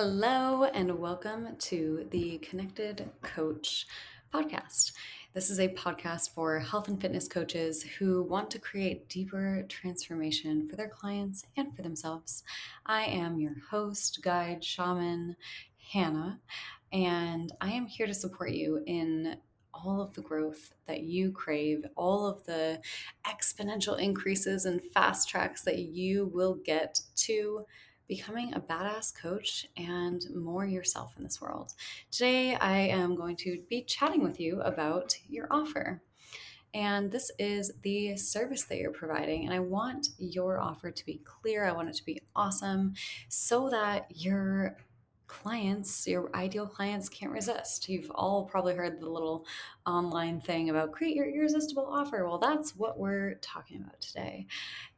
Hello, and welcome to the Connected Coach podcast. This is a podcast for health and fitness coaches who want to create deeper transformation for their clients and for themselves. I am your host, guide, shaman, Hannah, and I am here to support you in all of the growth that you crave, all of the exponential increases and fast tracks that you will get to becoming a badass coach and more yourself in this world. Today, I am going to be chatting with you about your offer. And this is the service that you're providing. And I want your offer to be clear. I want it to be awesome so that your clients, your ideal clients can't resist. You've all probably heard the little online thing about create your irresistible offer. Well, that's what we're talking about today.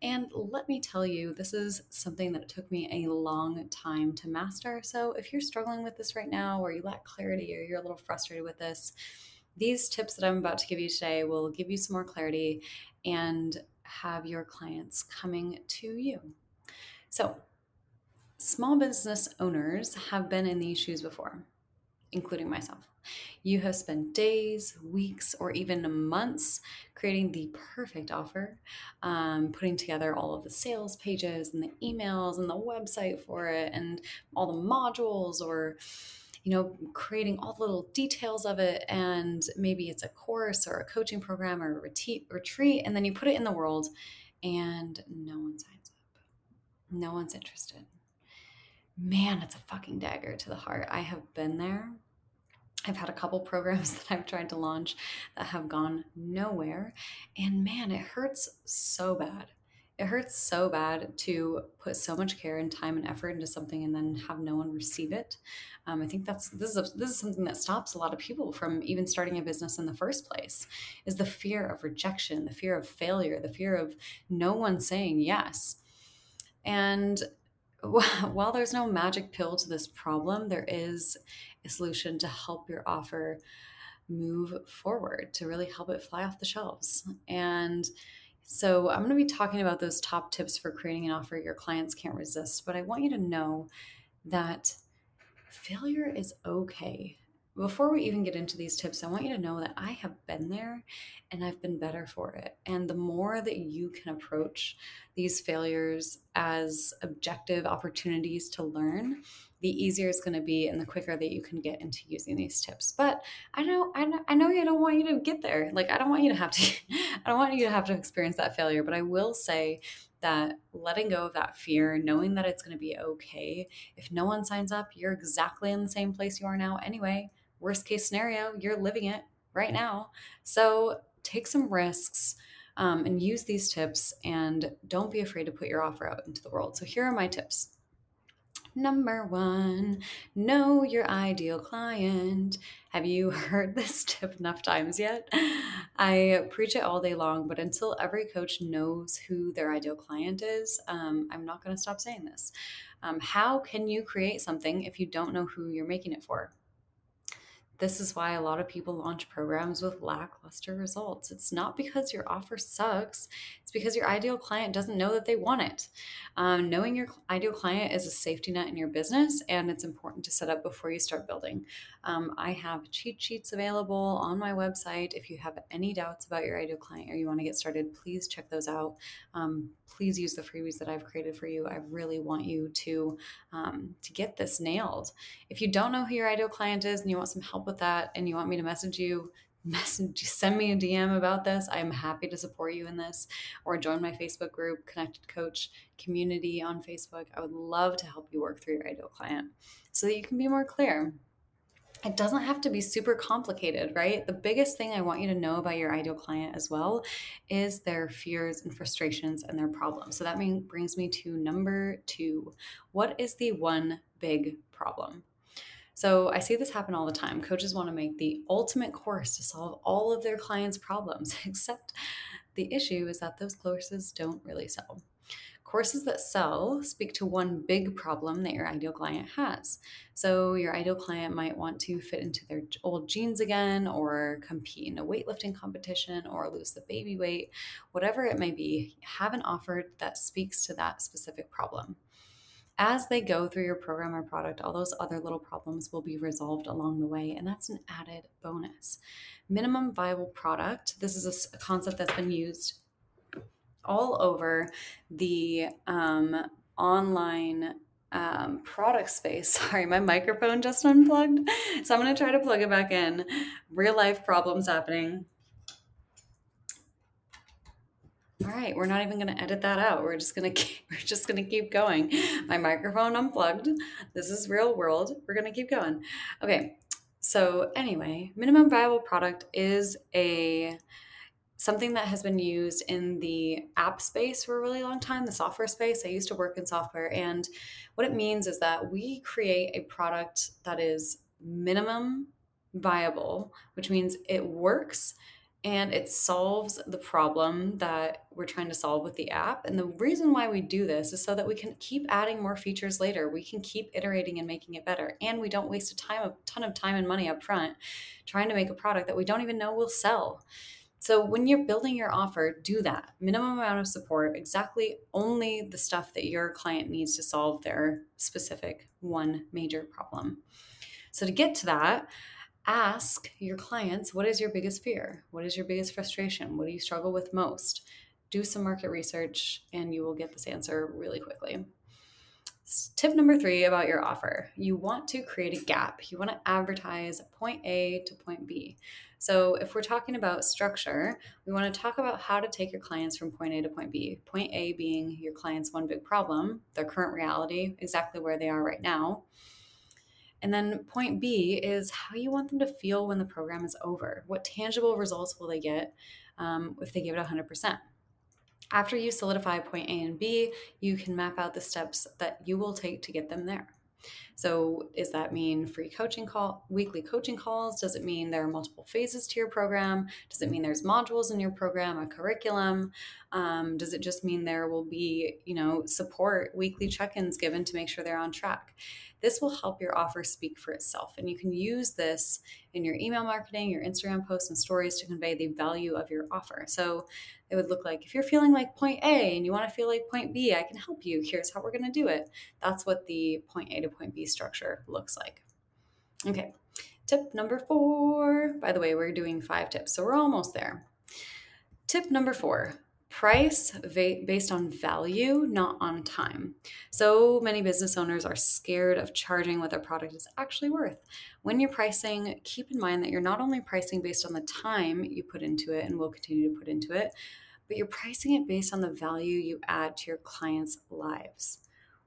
And let me tell you, this is something that took me a long time to master. So if you're struggling with this right now, or you lack clarity, or you're a little frustrated with this, these tips that I'm about to give you today will give you some more clarity and have your clients coming to you. So, Small business owners have been in these shoes before, including myself. You have spent days, weeks, or even months creating the perfect offer, um, putting together all of the sales pages and the emails and the website for it and all the modules or you know creating all the little details of it. And maybe it's a course or a coaching program or a retreat retreat and then you put it in the world and no one signs up. No one's interested man, it's a fucking dagger to the heart. I have been there. I've had a couple programs that I've tried to launch that have gone nowhere. And man, it hurts so bad. It hurts so bad to put so much care and time and effort into something and then have no one receive it. Um, I think that's this is a, this is something that stops a lot of people from even starting a business in the first place. Is the fear of rejection, the fear of failure, the fear of no one saying yes. And while there's no magic pill to this problem, there is a solution to help your offer move forward, to really help it fly off the shelves. And so I'm going to be talking about those top tips for creating an offer your clients can't resist. But I want you to know that failure is okay before we even get into these tips, I want you to know that I have been there and I've been better for it. And the more that you can approach these failures as objective opportunities to learn, the easier it's going to be and the quicker that you can get into using these tips. But I know, I know, I know I don't want you to get there. Like, I don't want you to have to, I don't want you to have to experience that failure. But I will say that letting go of that fear, knowing that it's going to be okay. If no one signs up, you're exactly in the same place you are now anyway worst case scenario, you're living it right now. So take some risks um, and use these tips and don't be afraid to put your offer out into the world. So here are my tips. Number one, know your ideal client. Have you heard this tip enough times yet? I preach it all day long, but until every coach knows who their ideal client is, um, I'm not going to stop saying this. Um, how can you create something if you don't know who you're making it for? This is why a lot of people launch programs with lackluster results. It's not because your offer sucks, it's because your ideal client doesn't know that they want it. Um, knowing your ideal client is a safety net in your business, and it's important to set up before you start building. Um, I have cheat sheets available on my website. If you have any doubts about your ideal client or you want to get started, please check those out. Um, please use the freebies that I've created for you. I really want you to um, to get this nailed. If you don't know who your ideal client is and you want some help with that, and you want me to message you, message send me a DM about this. I'm happy to support you in this or join my Facebook group, Connected Coach Community on Facebook. I would love to help you work through your ideal client so that you can be more clear. It doesn't have to be super complicated, right? The biggest thing I want you to know about your ideal client as well is their fears and frustrations and their problems. So that mean, brings me to number two. What is the one big problem? So I see this happen all the time. Coaches want to make the ultimate course to solve all of their clients' problems, except the issue is that those courses don't really sell. Courses that sell speak to one big problem that your ideal client has. So, your ideal client might want to fit into their old jeans again, or compete in a weightlifting competition, or lose the baby weight, whatever it may be. Have an offer that speaks to that specific problem as they go through your program or product, all those other little problems will be resolved along the way. And that's an added bonus. Minimum viable product. This is a concept that's been used all over the um, online um, product space. Sorry, my microphone just unplugged. So I'm going to try to plug it back in. Real life problems happening. All right, we're not even going to edit that out. We're just going to we're just going to keep going. My microphone unplugged. This is real world. We're going to keep going. Okay. So, anyway, minimum viable product is a something that has been used in the app space for a really long time, the software space. I used to work in software. And what it means is that we create a product that is minimum viable, which means it works and it solves the problem that we're trying to solve with the app. And the reason why we do this is so that we can keep adding more features later. We can keep iterating and making it better. And we don't waste a time a ton of time and money up front trying to make a product that we don't even know will sell. So when you're building your offer, do that. Minimum amount of support, exactly only the stuff that your client needs to solve their specific one major problem. So to get to that, ask your clients what is your biggest fear? What is your biggest frustration? What do you struggle with most? Do some market research and you will get this answer really quickly. Tip number three about your offer you want to create a gap. You want to advertise point A to point B. So, if we're talking about structure, we want to talk about how to take your clients from point A to point B. Point A being your client's one big problem, their current reality, exactly where they are right now. And then point B is how you want them to feel when the program is over. What tangible results will they get um, if they give it 100%? After you solidify point A and B, you can map out the steps that you will take to get them there. So, does that mean free coaching call, weekly coaching calls? Does it mean there are multiple phases to your program? Does it mean there's modules in your program, a curriculum? Um, does it just mean there will be, you know, support, weekly check-ins given to make sure they're on track? This will help your offer speak for itself, and you can use this in your email marketing, your Instagram posts, and stories to convey the value of your offer. So, it would look like if you're feeling like point A and you want to feel like point B, I can help you. Here's how we're going to do it. That's what the point A to point B structure looks like. Okay, tip number four. By the way, we're doing five tips, so we're almost there. Tip number four price based on value, not on time. So many business owners are scared of charging what their product is actually worth. When you're pricing, keep in mind that you're not only pricing based on the time you put into it and will continue to put into it, but you're pricing it based on the value you add to your clients' lives.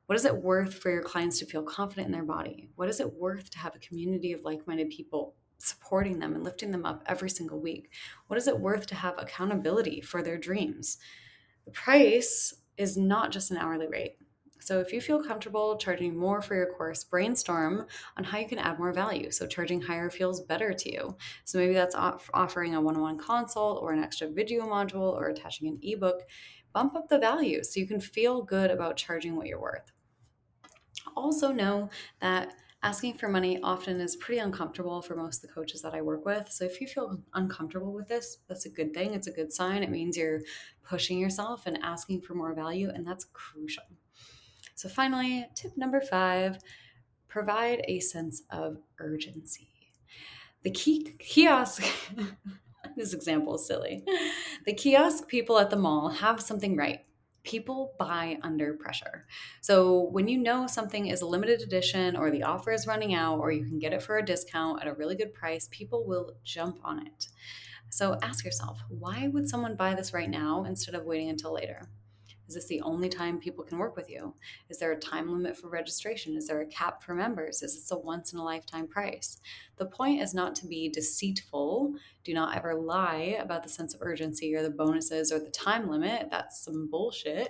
What is it worth for your clients to feel confident in their body? What is it worth to have a community of like minded people supporting them and lifting them up every single week? What is it worth to have accountability for their dreams? The price is not just an hourly rate. So, if you feel comfortable charging more for your course, brainstorm on how you can add more value. So, charging higher feels better to you. So, maybe that's off- offering a one on one consult or an extra video module or attaching an ebook. Bump up the value so you can feel good about charging what you're worth. Also, know that asking for money often is pretty uncomfortable for most of the coaches that I work with. So if you feel uncomfortable with this, that's a good thing. It's a good sign. It means you're pushing yourself and asking for more value, and that's crucial. So, finally, tip number five provide a sense of urgency. The key kiosk. this example is silly. The kiosk people at the mall have something right people buy under pressure. So when you know something is a limited edition or the offer is running out or you can get it for a discount at a really good price, people will jump on it. So ask yourself, why would someone buy this right now instead of waiting until later? Is this the only time people can work with you? Is there a time limit for registration? Is there a cap for members? Is this a once in a lifetime price? The point is not to be deceitful. Do not ever lie about the sense of urgency or the bonuses or the time limit. That's some bullshit.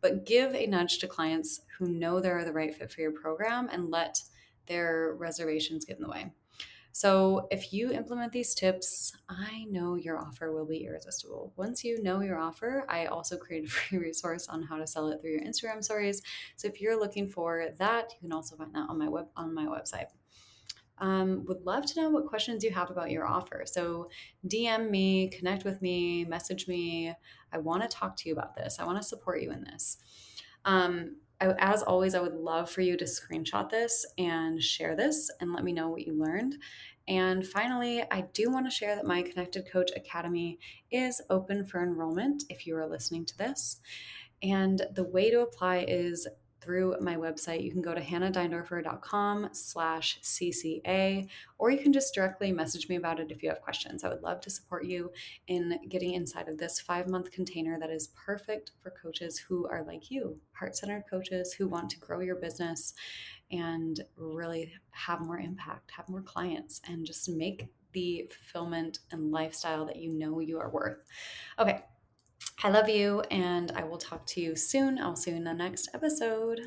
But give a nudge to clients who know they're the right fit for your program and let their reservations get in the way. So, if you implement these tips, I know your offer will be irresistible. Once you know your offer, I also created a free resource on how to sell it through your Instagram stories. So, if you're looking for that, you can also find that on my web on my website. Um, would love to know what questions you have about your offer. So, DM me, connect with me, message me. I want to talk to you about this. I want to support you in this. Um, I, as always, I would love for you to screenshot this and share this and let me know what you learned. And finally, I do want to share that my Connected Coach Academy is open for enrollment if you are listening to this. And the way to apply is through my website. You can go to hannahdeindorfer.com slash CCA, or you can just directly message me about it if you have questions. I would love to support you in getting inside of this five month container that is perfect for coaches who are like you, heart centered coaches who want to grow your business and really have more impact, have more clients, and just make the fulfillment and lifestyle that you know you are worth. Okay, I love you, and I will talk to you soon. I'll see you in the next episode.